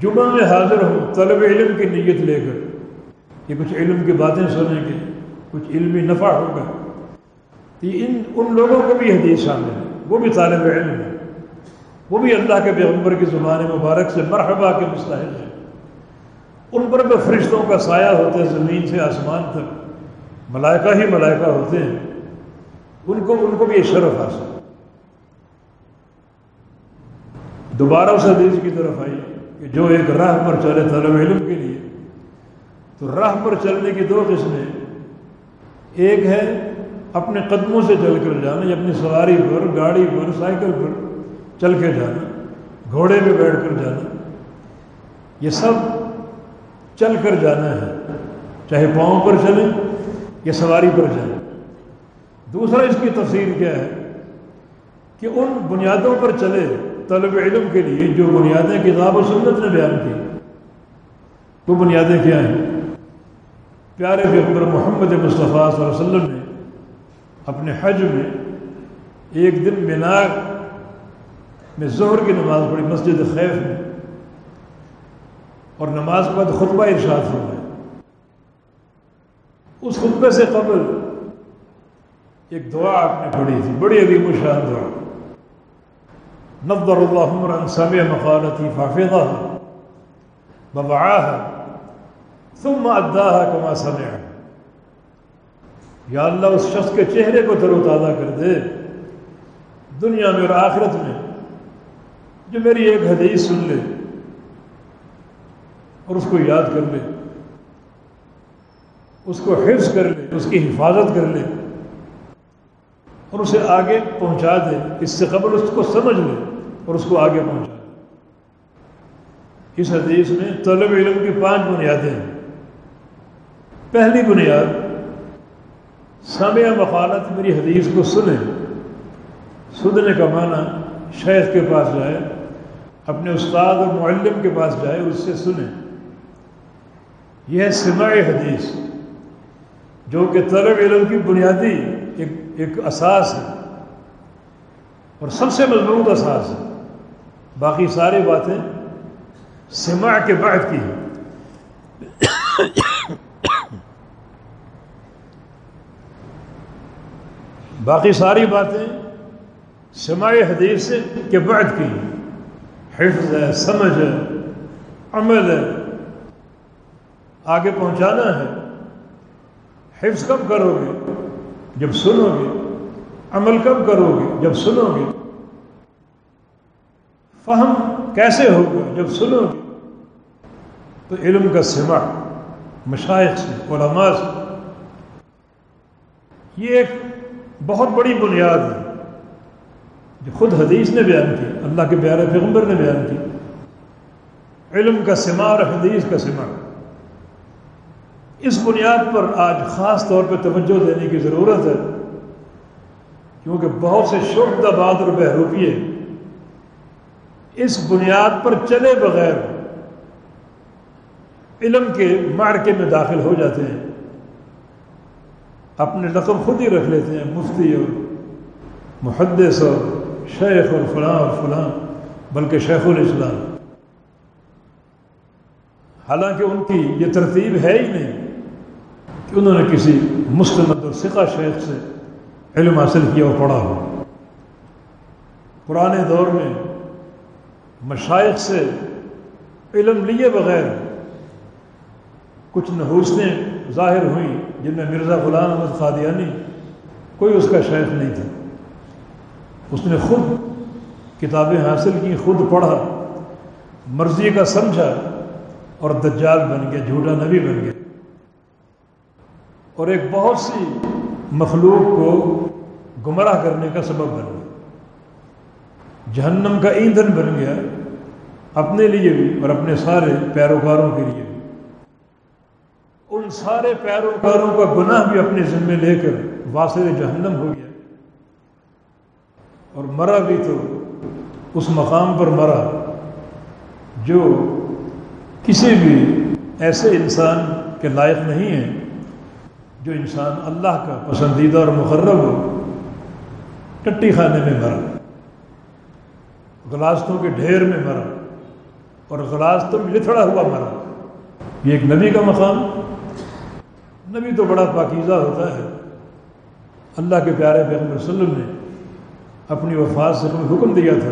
A: جمعہ میں حاضر ہوں، طلب علم کی نیت لے کر۔ کہ کچھ علم کی باتیں سنیں گے، کچھ علمی نفع ہوگا۔ یہ ان ان لوگوں کو بھی حدیث شامل ہے، وہ بھی طالب علم ہے وہ بھی اللہ کے پیغمبر کی زبان مبارک سے مرحبا کے مستحل ہیں۔ ان پر بھی فرشتوں کا سایہ ہوتا ہے، زمین سے آسمان تک۔ ملائکہ ہی ملائکہ ہوتے ہیں۔ ان کو ان کو بھی یہ شرف حاصل دوبارہ اس حدیث کی طرف آئی کہ جو ایک راہ پر چلے طلب علم کے لیے، تو راہ پر چلنے کی دو قسمیں ایک ہے اپنے قدموں سے چل کر جانا یا اپنی سواری پر، گاڑی پر، سائیکل پر چل کے جانا، گھوڑے پہ بیٹھ کر جانا۔ یہ سب چل کر جانا ہے، چاہے پاؤں پر چلیں یا سواری پر جائیں۔ دوسرا اس کی تفصیل کیا ہے کہ ان بنیادوں پر چلے طلب علم کے لیے جو بنیادیں کتاب و سنت نے بیان کی، وہ بنیادیں کیا ہیں؟ پیارے پیغمبر محمد مصطفیٰ صلی اللہ علیہ وسلم نے اپنے حج میں ایک دن مینار میں ظہر کی نماز پڑھی، مسجد خیف میں، اور نماز کے بعد خطبہ ارشاد ہو گئے اس خطبے سے قبل ایک دعا آپ نے پڑھی تھی، بڑی عظیم و شان دعا۔ نظر اللہ عمرا سمع مقالتی فافظها ببعاها ثم اداها كما سمع یا اللہ، اس شخص کے چہرے کو تر و تازہ کر دے۔ دنیا میں اور آخرت میں، جو میری ایک حدیث سن لے اور اس کو یاد کر لے، اس کو حفظ کر لے، اس کی حفاظت کر لے۔ اور اسے آگے پہنچا دے، اس سے قبل اس کو سمجھ لے اور اس کو آگے پہنچا دے۔ اس حدیث میں طلب علم کی پانچ بنیادیں ہیں۔ پہلی بنیاد، سامعہ مخالت میری حدیث کو سنیں۔ سننے کا معنی شیخ کے پاس جائے، اپنے استاد اور معلم کے پاس جائے، اس سے سنیں۔ یہ ہے سماع حدیث، جو کہ طلب علم کی بنیادی ایک اساس ہے۔ اور سب سے مضبوط اساس ہے۔ باقی ساری باتیں سماع کے بعد کی ہیں۔ باقی ساری باتیں سماع حدیث کے بعد کی حفظ ہے، سمجھ ہے، عمل ہے۔ آگے پہنچانا ہے۔ حفظ کب کرو گے؟ جب سنو گے، عمل کب کرو گے؟ جب سنو گے۔ فہم کیسے ہوگا؟ جب سنو گے۔ تو علم کا سما مشائق سے، علماء سے۔ یہ ایک بہت بڑی بنیاد ہے۔ جو خود حدیث نے بیان کی، اللہ کے پیارے پیغمبر نے بیان کی۔ علم کا سما اور حدیث کا سما اس بنیاد پر آج خاص طور پہ توجہ دینے کی ضرورت ہے کیونکہ بہت سے شعبد آباد اور بہروپیے اس بنیاد پر چلے بغیر علم کے مارکے میں داخل ہو جاتے ہیں۔ اپنے لقب خود ہی رکھ لیتے ہیں، مفتی اور محدث اور شیخ اور فلاں اور فلاں، بلکہ شیخ الاسلام۔ حالانکہ ان کی یہ ترتیب ہے ہی نہیں۔ کہ انہوں نے کسی مستند اور سکھا شیخ سے علم حاصل کیا اور پڑھا ہو۔ پرانے دور میں مشائق سے علم لیے بغیر کچھ نحوستیں ظاہر ہوئیں جن میں مرزا غلام احمد قادیانی کوئی اس کا شیخ نہیں تھا۔ اس نے خود کتابیں حاصل کی، خود پڑھا، مرضی کا سمجھا اور دجال بن گیا، جھوٹا نبی بن گیا۔ اور ایک بہت سی مخلوق کو گمراہ کرنے کا سبب بن گیا۔ جہنم کا ایندھن بن گیا، اپنے لیے بھی اور اپنے سارے پیروکاروں کے لیے بھی۔ ان سارے پیروکاروں کا گناہ بھی اپنے ذمے لے کر واصل جہنم ہو گیا۔ اور مرا بھی تو اس مقام پر مرا جو کسی بھی ایسے انسان کے لائق نہیں ہے جو انسان اللہ کا پسندیدہ اور مقرب ہو، ٹٹی خانے میں مرا، غلاستوں کے ڈھیر میں مرا اور غلاستوں میں لتھڑا ہوا مرا۔ یہ ایک نبی کا مقام۔ نبی تو بڑا پاکیزہ ہوتا ہے۔ اللہ کے پیارے پیغمبر صلی اللہ علیہ وسلم نے اپنی وفات سے ہمیں حکم دیا تھا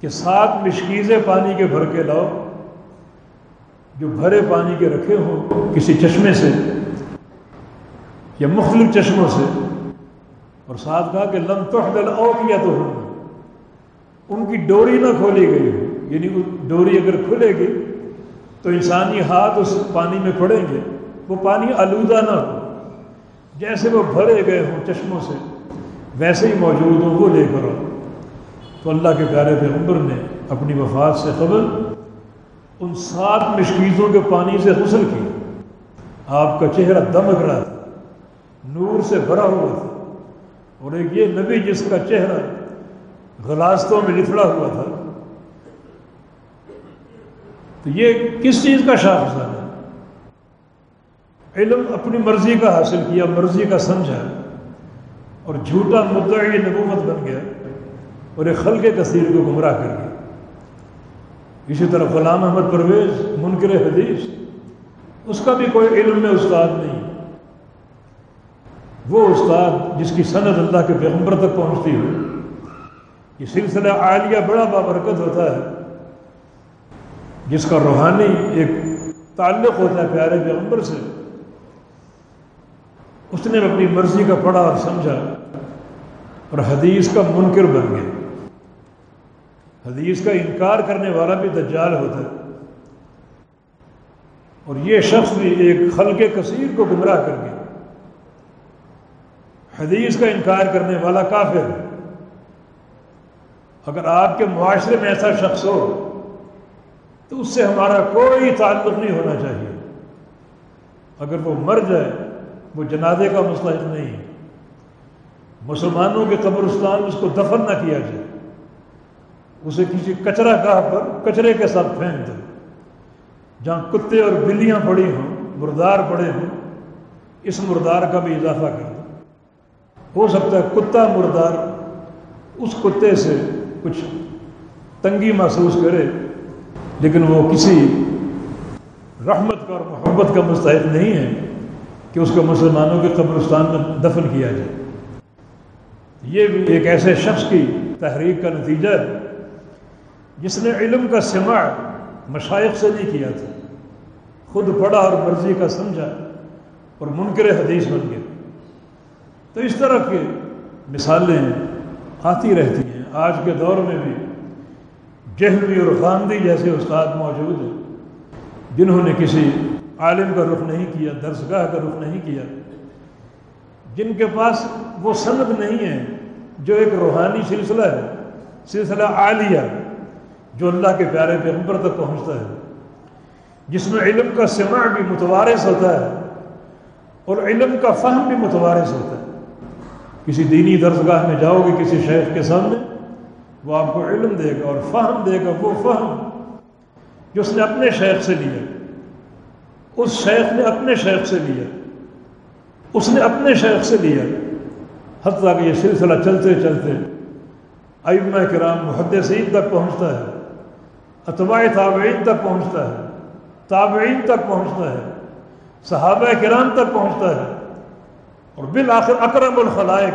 A: کہ سات مشکیزیں پانی کے بھر کے لاؤ، جو بھرے پانی کے رکھے ہوں کسی چشمے سے یا مختلف چشموں سے۔ اور ساتھ کہا کہ لم تحدل او کیا تو ان کی ڈوری نہ کھولی گئی ہو۔ یعنی ڈوری اگر کھلے گی تو انسانی ہاتھ اس پانی میں پڑیں گے۔ وہ پانی آلودہ نہ ہو۔ جیسے وہ بھرے گئے ہوں چشموں سے، ویسے ہی موجود ہوں وہ لے کر آؤ۔ تو اللہ کے پیارے پیغمبر نے اپنی وفات سے قبل ان سات مشکیزوں کے پانی سے غسل کیا آپ کا چہرہ دمک رہا تھا نور سے بھرا ہوا تھا اور ایک یہ نبی جس کا چہرہ غلاستوں میں لتھڑا ہوا تھا۔ تو یہ کس چیز کا شاخ ہے؟ علم اپنی مرضی کا حاصل کیا، مرضی کا سمجھا اور جھوٹا مدعی نبوت بن گیا اور ایک خلق کثیر کو گمراہ کر گیا اسی طرح غلام احمد پرویز، منکر حدیث، اس کا بھی کوئی علم میں استاد نہیں۔ وہ استاد جس کی صنعت اللہ کے پیغمبر تک پہنچتی ہو یہ سلسلہ عالیہ بڑا بابرکت ہوتا ہے، جس کا روحانی ایک تعلق ہوتا ہے پیارے پیغمبر سے۔ اس نے اپنی مرضی کا پڑھا اور سمجھا اور حدیث کا منکر بن گیا۔ حدیث کا انکار کرنے والا بھی دجال ہوتا ہے۔ اور یہ شخص بھی ایک خلق کثیر کو گمراہ کر گیا۔ حدیث کا انکار کرنے والا کافر ہے۔ اگر آپ کے معاشرے میں ایسا شخص ہو، تو اس سے ہمارا کوئی تعلق نہیں ہونا چاہیے۔ اگر وہ مر جائے، وہ جنازے کا مستحق نہیں ہے۔ مسلمانوں کے قبرستان اس کو دفن نہ کیا جائے۔ اسے کسی کچرا گاہ پر کچرے کے ساتھ پھینک دو جہاں کتے اور بلیاں پڑی ہوں، مردار پڑے ہوں، اس مردار کا بھی اضافہ کر ہو سکتا ہے کتا مردار اس کتے سے کچھ تنگی محسوس کرے، لیکن وہ کسی رحمت کا اور محبت کا مستحق نہیں ہے کہ اس کو مسلمانوں کے قبرستان میں دفن کیا جائے۔ یہ بھی ایک ایسے شخص کی تحریک کا نتیجہ ہے جس نے علم کا سماع مشائق سے نہیں کیا تھا۔ خود پڑھا اور مرضی کا سمجھا اور منکر حدیث بن گیا۔ تو اس طرح کی مثالیں آتی رہتی ہیں۔ آج کے دور میں بھی جہوی اور خاندی جیسے استاد موجود ہیں، جنہوں نے کسی عالم کا رخ نہیں کیا، درسگاہ کا رخ نہیں کیا، جن کے پاس وہ سند نہیں ہے، جو ایک روحانی سلسلہ ہے، سلسلہ عالیہ، جو اللہ کے پیارے پیغمبر تک پہنچتا ہے، جس میں علم کا سماع بھی متوارث ہوتا ہے اور علم کا فہم بھی متوارث ہوتا ہے۔ کسی دینی درسگاہ میں جاؤ گے کسی شیخ کے سامنے، وہ آپ کو علم دے گا اور فہم دے گا، وہ فہم جو اس نے اپنے شیخ سے لیا۔ اس شیخ نے اپنے شیخ سے لیا۔ اس نے اپنے شیخ سے لیا۔ حتیٰ کہ یہ سلسلہ چلتے چلتے ائمہ کرام محدثین تک پہنچتا ہے، اتباع تابعین تک پہنچتا ہے، تابعین تک پہنچتا ہے، صحابہ کرام تک پہنچتا ہے۔ اور بالآخر اکرم الخلائق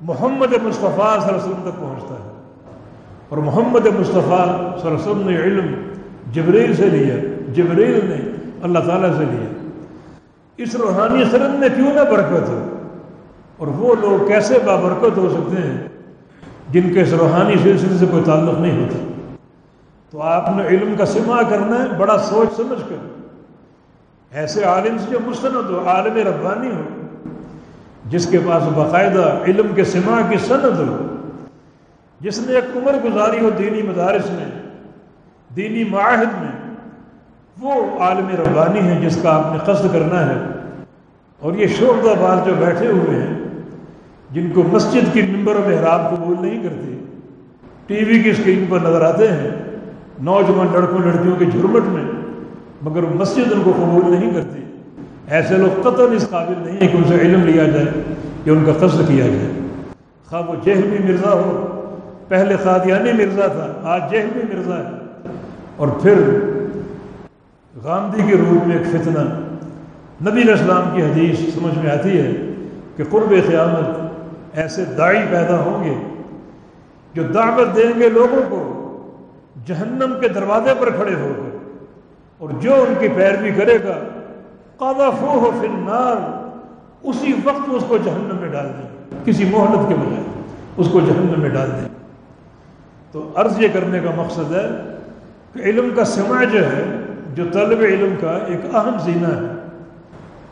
A: محمد مصطفیٰ صلی اللہ علیہ وسلم تک پہنچتا ہے۔ اور محمد مصطفیٰ صلی اللہ علیہ وسلم نے علم جبریل سے لیا، جبریل نے اللہ تعالیٰ سے لیا۔ اس روحانی سرد میں کیوں نہ برکت ہو؟ اور وہ لوگ کیسے بابرکت ہو سکتے ہیں جن کے اس روحانی سلسلے سے کوئی تعلق نہیں ہوتا؟ تو آپ نے علم کا سما کرنا ہے، بڑا سوچ سمجھ کر۔ ایسے عالم سے جو مستند ہو، عالم ربانی ہو جس کے پاس باقاعدہ علم کے سما کی سند ہو، جس نے ایک عمر گزاری ہو دینی مدارس میں، دینی معاہد میں، وہ عالم ربانی ہیں جس کا آپ نے قصد کرنا ہے۔ اور یہ شعبہ آباد جو بیٹھے ہوئے ہیں، جن کو مسجد کی ممبر و محراب قبول نہیں کرتی، ٹی وی کی اسکرین پر نظر آتے ہیں، نوجوان لڑکوں لڑکیوں کے جھرمٹ میں، مگر مسجد ان کو قبول نہیں کرتی۔ ایسے لوگ قطر اس قابل نہیں ہے کہ ان سے علم لیا جائے، کہ ان کا قصد کیا جائے۔ خواب و جہمی مرزا ہو، پہلے قادیانی مرزا تھا، آج جہمی مرزا ہے۔ اور پھر گاندھی کے روپ میں ایک فتنہ۔ نبی السلام کی حدیث سمجھ میں آتی ہے کہ قرب قیامت ایسے داعی پیدا ہوں گے جو دعوت دیں گے لوگوں کو، جہنم کے دروازے پر کھڑے ہو کر اور جو ان کی پیروی کرے گا قادافو ہو النار۔ اسی وقت اس کو جہنم میں ڈال دیں۔ کسی مہلت کے بجائے اس کو جہنم میں ڈال دیں۔ تو عرض یہ کرنے کا مقصد ہے کہ علم کا سمع جو ہے، جو طلب علم کا ایک اہم زینہ ہے،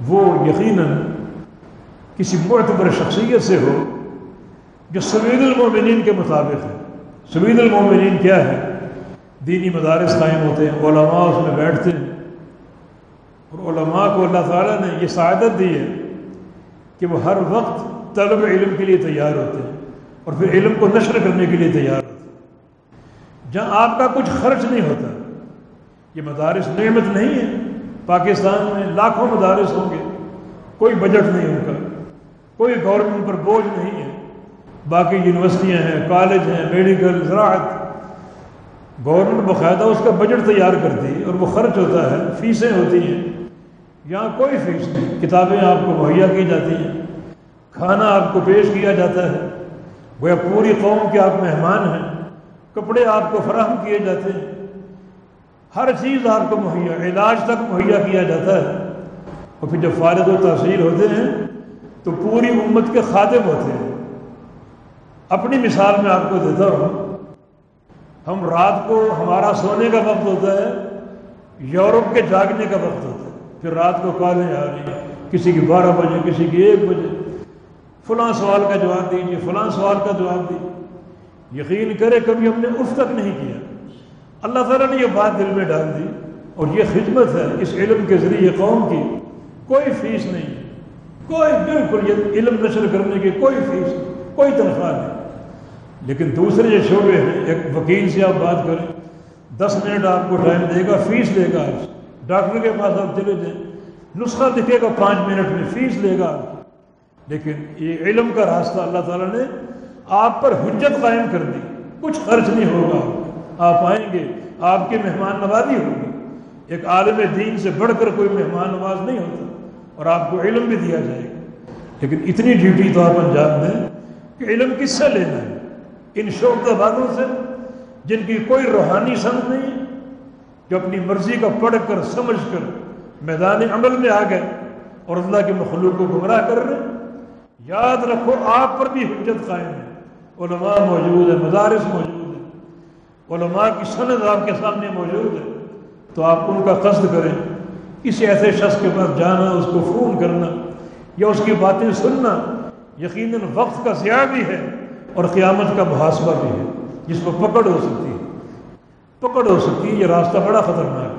A: وہ یقیناً کسی معتبر شخصیت سے ہو جو سوید المومنین کے مطابق ہے۔ سوید المومنین کیا ہے؟ دینی مدارس قائم ہوتے ہیں، علماء اس میں بیٹھتے ہیں۔ اور علماء کو اللہ تعالیٰ نے یہ سعادت دی ہے کہ وہ ہر وقت طلب علم کے لیے تیار ہوتے ہیں اور پھر علم کو نشر کرنے کے لیے تیار ہوتے ہیں۔ جہاں آپ کا کچھ خرچ نہیں ہوتا، یہ مدارس نعمت نہیں ہے پاکستان میں لاکھوں مدارس ہوں گے، کوئی بجٹ نہیں ہوگا کوئی گورنمنٹ پر بوجھ نہیں ہے۔ باقی یونیورسٹیاں ہیں، کالج ہیں میڈیکل زراعت۔ گورنمنٹ باقاعدہ اس کا بجٹ تیار کرتی ہے اور وہ خرچ ہوتا ہے، فیسیں ہوتی ہیں۔ یہاں کوئی فیس نہیں۔ کتابیں آپ کو مہیا کی جاتی ہیں۔ کھانا آپ کو پیش کیا جاتا ہے۔ وہ پوری قوم کے آپ مہمان ہیں۔ کپڑے آپ کو فراہم کیے جاتے ہیں۔ ہر چیز آپ کو مہیا، علاج تک مہیا کیا جاتا ہے۔ اور پھر جب فارغ و تحصیل ہوتے ہیں، تو پوری امت کے خادم ہوتے ہیں۔ اپنی مثال میں آپ کو دیتا ہوں۔ ہم رات کو ہمارا سونے کا وقت ہوتا ہے، یورپ کے جاگنے کا وقت ہوتا ہے۔ پھر رات کو کالیں آ رہی ہیں۔ کسی کی بارہ بجے، کسی کی ایک بجے۔ فلاں سوال کا جواب دیجیے فلاں سوال کا جواب دیجیے یقین کرے کبھی ہم نے اف تک نہیں کیا۔ اللہ تعالیٰ نے یہ بات دل میں ڈال دی اور یہ خدمت ہے اس علم کے ذریعے قوم کی۔ کوئی فیس نہیں کوئی بالکل یہ علم نشر کرنے کی کوئی فیس کوئی تنخواہ نہیں۔ لیکن دوسرے جو شعبے ہیں، ایک وکیل سے آپ بات کریں، دس منٹ آپ کو ٹائم دے گا، فیس لے گا ڈاکٹر کے پاس آپ چلے جائیں۔ نسخہ دکھے گا، پانچ منٹ میں فیس لے گا۔ لیکن یہ علم کا راستہ اللہ تعالیٰ نے آپ پر حجت قائم کر دی۔ کچھ خرچ نہیں ہوگا۔ آپ آئیں گے، آپ کی مہمان نوازی ہوگی ایک عالم دین سے بڑھ کر کوئی مہمان نواز نہیں ہوتا۔ اور آپ کو علم بھی دیا جائے گا۔ لیکن اتنی ڈیوٹی تو آپ انجام دیں کہ علم کس سے لینا ہے؟ ان شوق بادوں سے، جن کی کوئی روحانی سمجھ نہیں جو اپنی مرضی کا پڑھ کر، سمجھ کر میدان عمل میں آ گئے اور اللہ کے مخلوق کو گمراہ کر رہے یاد رکھو، آپ پر بھی حجت قائم ہے۔ علماء موجود ہے مدارس موجود ہے علماء کی سند آپ کے سامنے موجود ہے۔ تو آپ ان کا قصد کریں۔ کسی ایسے شخص کے پاس جانا، اس کو فون کرنا یا اس کی باتیں سننا، یقیناً وقت کا ضیاع بھی ہے اور قیامت کا محاسبہ بھی ہے، جس کو پکڑ ہو سکتی ہے۔ پکڑ ہو سکتی ہے یہ راستہ بڑا خطرناک ہے۔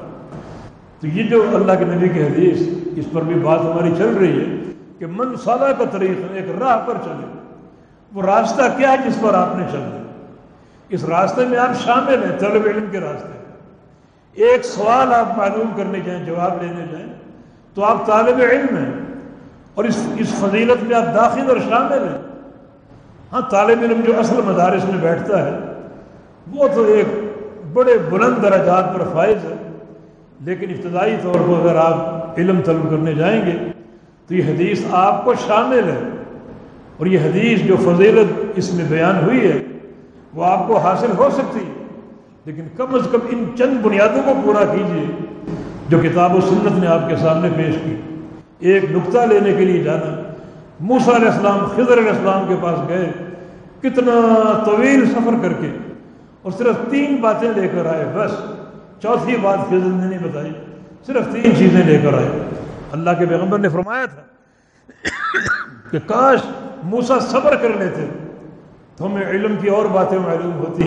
A: تو یہ جو اللہ کے نبی کی حدیث، اس پر بھی بات ہماری چل رہی ہے کہ من سالہ کا طریقہ، ایک راہ پر چلے۔ وہ راستہ کیا ہے جس پر آپ نے چلنا اس راستے میں آپ شامل ہیں، طلب علم کے راستے ایک سوال آپ معلوم کرنے جائیں، جواب لینے جائیں، تو آپ طالب علم ہیں اور اس اس فضیلت میں آپ داخل اور شامل ہیں۔ ہاں طالب علم جو اصل مدارس میں بیٹھتا ہے، وہ تو ایک بڑے بلند درجات پر فائز ہے۔ لیکن ابتدائی طور پر اگر آپ علم طلب کرنے جائیں گے، تو یہ حدیث آپ کو شامل ہے۔ اور یہ حدیث جو فضیلت اس میں بیان ہوئی ہے، وہ آپ کو حاصل ہو سکتی ہے۔ لیکن کم از کم ان چند بنیادوں کو پورا کیجیے جو کتاب و سنت نے آپ کے سامنے پیش کی۔ ایک نقطہ لینے کے لیے جانا موسا علیہ السلام، خضر علیہ السلام کے پاس گئے، کتنا طویل سفر کر کے۔ اور صرف تین باتیں لے کر آئے، بس۔ چوتھی بات خضر نے نہیں بتائی، صرف تین چیزیں لے کر آئے۔ اللہ کے پیغمبر نے فرمایا تھا کہ کاش موسا صبر کر لیتے، تو ہمیں علم کی اور باتیں معلوم ہوتی۔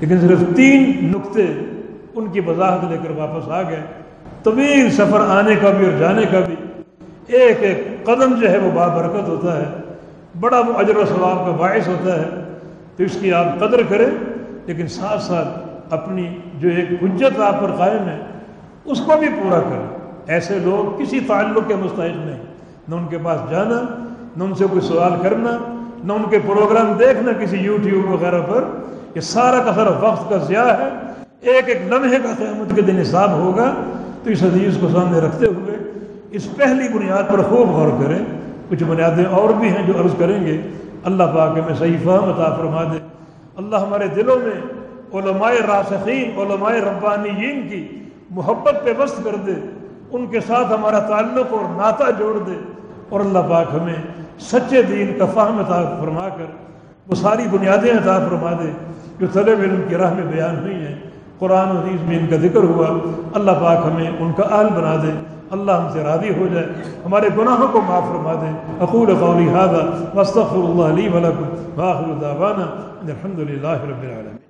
A: لیکن صرف تین نقطے ان کی وضاحت لے کر واپس آ گئے۔ طویل سفر آنے کا بھی اور جانے کا بھی۔ ایک ایک قدم جو ہے وہ بابرکت ہوتا ہے، بڑا وہ اجر و ثواب کا باعث ہوتا ہے۔ تو اس کی آپ قدر کریں۔ لیکن ساتھ ساتھ اپنی جو ایک حجت آپ پر قائم ہے، اس کو بھی پورا کریں۔ ایسے لوگ کسی تعلق کے مستحق نہیں۔ نہ ان کے پاس جانا، نہ ان سے کوئی سوال کرنا، نہ ان کے پروگرام دیکھنا کسی یوٹیوب وغیرہ پر۔ یہ سارا کا سارا وقت کا ضیاع ہے۔ ایک ایک لمحے کا قیامت کے دن حساب ہوگا۔ تو اس حدیث کو سامنے رکھتے ہوئے اس پہلی بنیاد پر خوب غور کریں۔ کچھ بنیادیں اور بھی ہیں جو عرض کریں گے۔ اللہ پاک میں صحیح فہم عطا فرما دے۔ اللہ ہمارے دلوں میں علماء راسخین، علماء ربانیین کی محبت پہ وسط کر دے، ان کے ساتھ ہمارا تعلق اور ناطہ جوڑ دے اور اللہ پاک ہمیں سچے دین کا فہم عطا فرما کر وہ ساری بنیادیں عطا فرما دے جو طلب علم کی راہ میں بیان ہوئی ہیں۔ قرآن و حدیث میں ان کا ذکر ہوا، اللہ پاک ہمیں ان کا اہل بنا دے۔ اللہ ہم سے راضی ہو جائے، ہمارے گناہوں کو معاف فرما دے۔ اقول قولی هذا واستغفر اللہ لي ولكم واخر دعوانا الحمد للہ رب العالمين